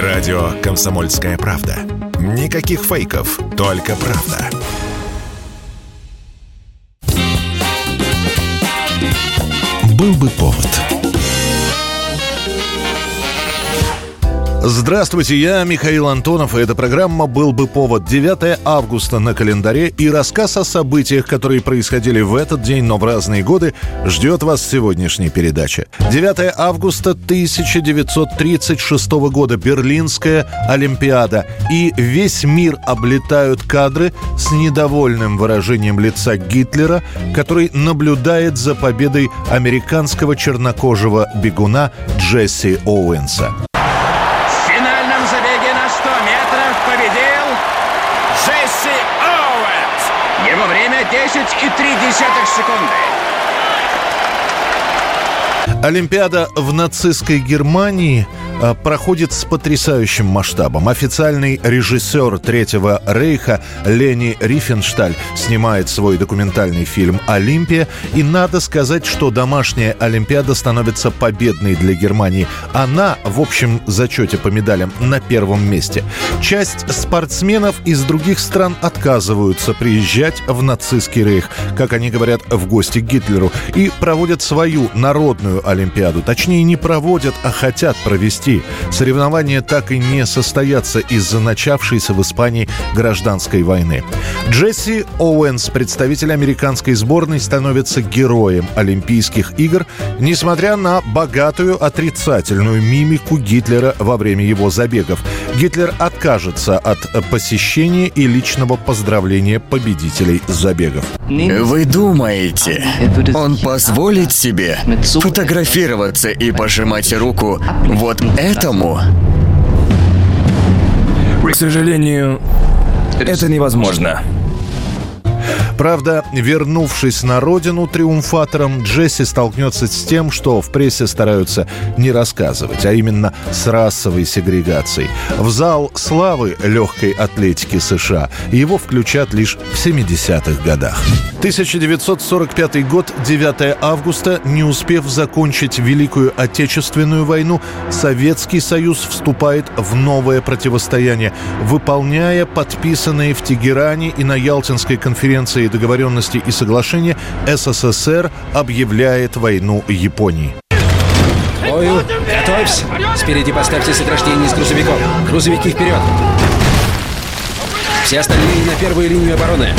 Радио «Комсомольская правда». Никаких фейков, только правда. Был бы повод. Здравствуйте, я Михаил Антонов, и эта программа «Был бы повод» 9 августа на календаре и рассказ о событиях, которые происходили в этот день, но в разные годы, ждет вас в сегодняшней передаче. 9 августа 1936 года Берлинская Олимпиада, и весь мир облетают кадры с недовольным выражением лица Гитлера, который наблюдает за победой американского чернокожего бегуна Джесси Оуэнса. Его время 10,3 секунды. Олимпиада в нацистской Германии проходит с потрясающим масштабом. Официальный режиссер Третьего Рейха Лени Рифеншталь снимает свой документальный фильм «Олимпия». И надо сказать, что домашняя Олимпиада становится победной для Германии. Она, в общем зачете по медалям, на первом месте. Часть спортсменов из других стран отказываются приезжать в нацистский рейх, как они говорят, в гости к Гитлеру, и проводят свою народную Олимпиаду. Точнее, не проводят, а хотят провести России. Соревнования так и не состоятся из-за начавшейся в Испании гражданской войны. Джесси Оуэнс, представитель американской сборной, становится героем Олимпийских игр, несмотря на богатую отрицательную мимику Гитлера во время его забегов. Гитлер откажется от посещения и личного поздравления победителей забегов. Вы думаете, он позволит себе фотографироваться и пожимать руку вот этому? К сожалению, это невозможно. Правда, вернувшись на родину триумфатором, Джесси столкнется с тем, что в прессе стараются не рассказывать, а именно с расовой сегрегацией. В зал славы легкой атлетики США его включат лишь в 70-х годах. 1945 год, 9 августа, не успев закончить Великую Отечественную войну, Советский Союз вступает в новое противостояние, выполняя подписанные в Тегеране и на Ялтинской конференции договоренности и соглашения, СССР объявляет войну Японии. Бою, готовься! Спереди поставьте сокращение из грузовиков. Грузовики вперед! Все остальные на первую линию обороны.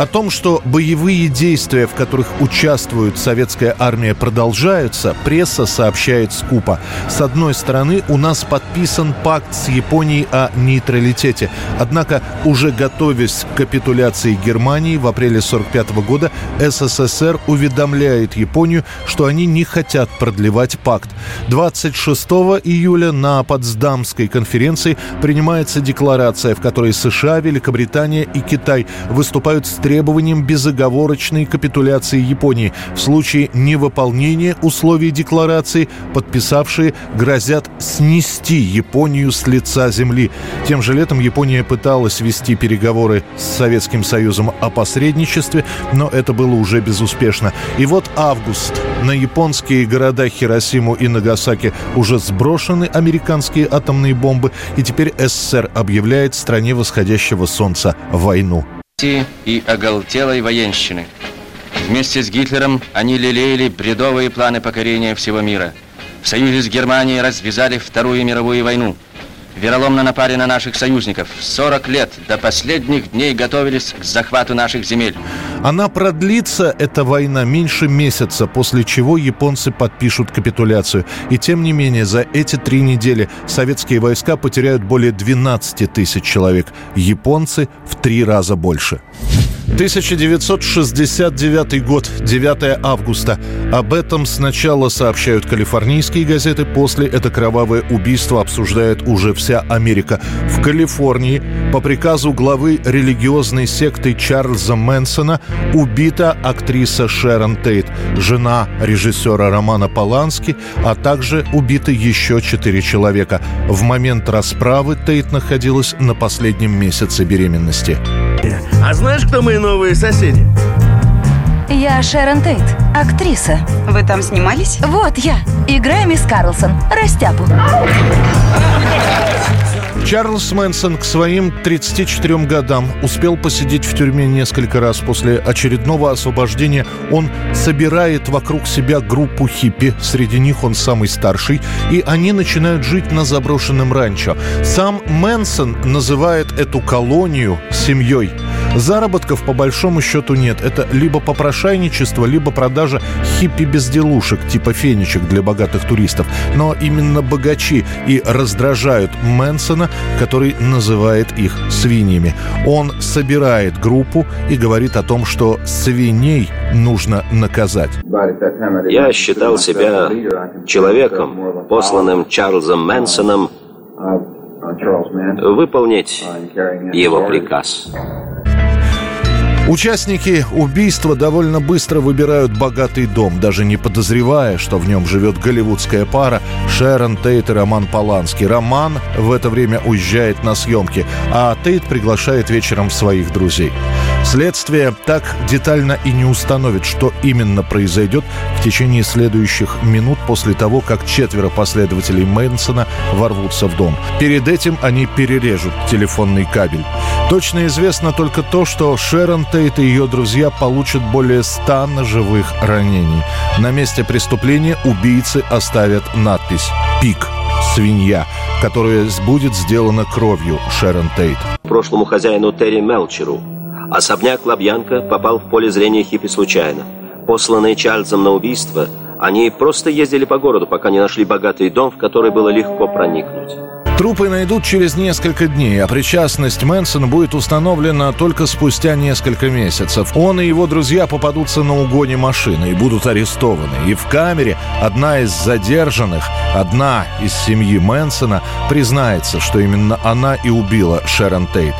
О том, что боевые действия, в которых участвует советская армия, продолжаются, пресса сообщает скупо. С одной стороны, у нас подписан пакт с Японией о нейтралитете. Однако, уже готовясь к капитуляции Германии в апреле 1945 года, СССР уведомляет Японию, что они не хотят продлевать пакт. 26 июля на Потсдамской конференции принимается декларация, в которой США, Великобритания и Китай выступают с требованием безоговорочной капитуляции Японии. В случае невыполнения условий декларации подписавшие грозят снести Японию с лица земли. Тем же летом Япония пыталась вести переговоры с Советским Союзом о посредничестве, но это было уже безуспешно. И вот август. На японские города Хиросиму и Нагасаки уже сброшены американские атомные бомбы, и теперь СССР объявляет стране восходящего солнца войну и оголтелой военщины. Вместе с Гитлером они лелеяли бредовые планы покорения всего мира. В союзе с Германией развязали Вторую мировую войну – вероломно напали на наших союзников. 40 лет до последних дней готовились к захвату наших земель. Она продлится, эта война, меньше месяца, после чего японцы подпишут капитуляцию. И тем не менее, за эти три недели советские войска потеряют более 12 тысяч человек. Японцы в три раза больше. 1969 год, 9 августа. Об этом сначала сообщают калифорнийские газеты, после это кровавое убийство обсуждает уже вся Америка. В Калифорнии по приказу главы религиозной секты Чарльза Мэнсона убита актриса Шерон Тейт, жена режиссера Романа Полански, а также убиты еще четыре человека. В момент расправы Тейт находилась на последнем месяце беременности. А знаешь, кто мои новые соседи? Я Шерон Тейт, актриса. Вы там снимались? Вот я. Играю мисс Карлсон, растяпу. Чарльз Мэнсон к своим 34 годам успел посидеть в тюрьме несколько раз. После очередного освобождения он собирает вокруг себя группу хиппи, среди них он самый старший, и они начинают жить на заброшенном ранчо. Сам Мэнсон называет эту колонию семьей. Заработков по большому счету нет. Это либо попрошайничество, либо продажа хиппи-безделушек, типа фенечек для богатых туристов. Но именно богачи и раздражают Мэнсона, который называет их свиньями. Он собирает группу и говорит о том, что свиней нужно наказать. Я считал себя человеком, посланным Чарльзом Мэнсоном выполнить его приказ. Участники убийства довольно быстро выбирают богатый дом, даже не подозревая, что в нем живет голливудская пара Шерон Тейт и Роман Поланский. Роман в это время уезжает на съемки, а Тейт приглашает вечером своих друзей. Следствие так детально и не установит, что именно произойдет в течение следующих минут после того, как четверо последователей Мэнсона ворвутся в дом. Перед этим они перережут телефонный кабель. Точно известно только то, что Шерон Тейт и ее друзья получат более ста ножевых ранений. На месте преступления убийцы оставят надпись «Пик» свинья, которая будет сделана кровью Шерон Тейт. Прошлому хозяину Терри Мелчеру особняк Лабьянка попал в поле зрения хиппи случайно. Посланные Чарльзом на убийство, они просто ездили по городу, пока не нашли богатый дом, в который было легко проникнуть. Трупы найдут через несколько дней, а причастность Мэнсона будет установлена только спустя несколько месяцев. Он и его друзья попадутся на угоне машины и будут арестованы. И в камере одна из задержанных, одна из семьи Мэнсона, признается, что именно она и убила Шерон Тейт.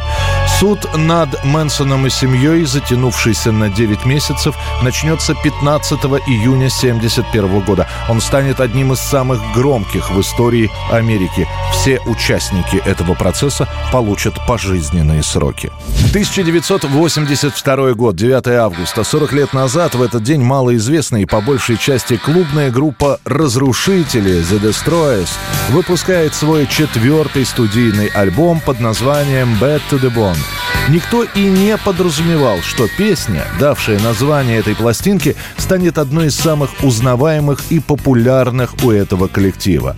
Суд над Мэнсоном и семьей, затянувшийся на 9 месяцев, начнется 15 июня 1971 года. Он станет одним из самых громких в истории Америки. Все участники этого процесса получат пожизненные сроки. 1982 год, 9 августа. 40 лет назад в этот день малоизвестная и по большей части клубная группа «Разрушители» The Destroyers выпускает свой четвертый студийный альбом под названием «Bad to the Bone». Никто и не подразумевал, что песня, давшая название этой пластинки, станет одной из самых узнаваемых и популярных у этого коллектива.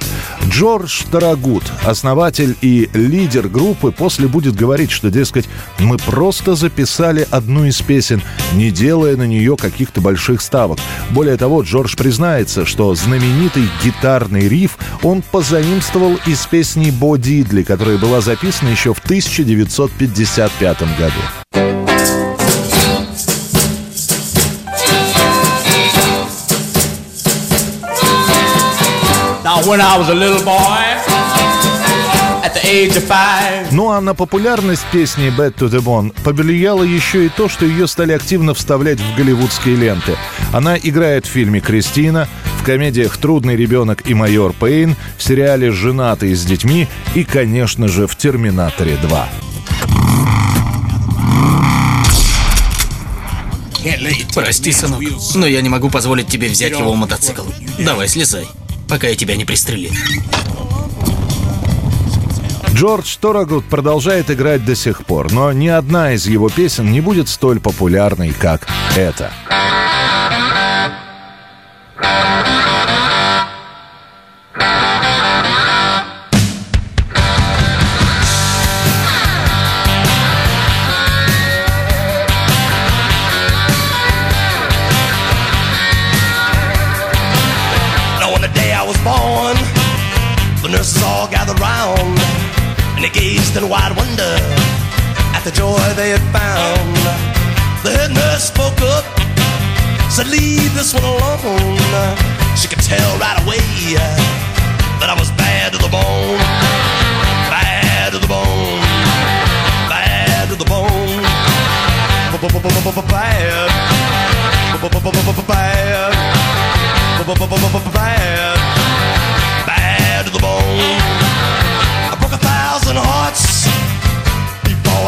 Джордж Тарагут, основатель и лидер группы, после будет говорить, что, дескать, мы просто записали одну из песен, не делая на нее каких-то больших ставок. Более того, Джордж признается, что знаменитый гитарный риф он позаимствовал из песни Бо Дидли, которая была записана еще в 1955 году. Ну а на популярность песни «Bad to the Bone» повлияло еще и то, что ее стали активно вставлять в голливудские ленты. Она играет в фильме «Кристина», в комедиях «Трудный ребенок» и «Майор Пейн», в сериале «Женатые с детьми» и, конечно же, в «Терминаторе 2». Прости, сынок, но я не могу позволить тебе взять его мотоцикл. Давай, слезай пока я тебя не пристрелил. Джордж Торагут продолжает играть до сих пор, но ни одна из его песен не будет столь популярной, как эта. In wide wonder at the joy they had found. The head nurse spoke up, said, Leave this one alone.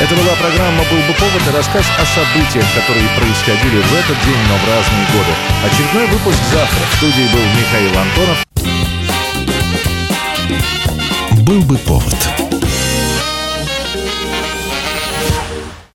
Это была программа «Был бы повод» и рассказ о событиях, которые происходили в этот день, но в разные годы. Очередной выпуск завтра. В студии был Михаил Антонов. «Был бы повод»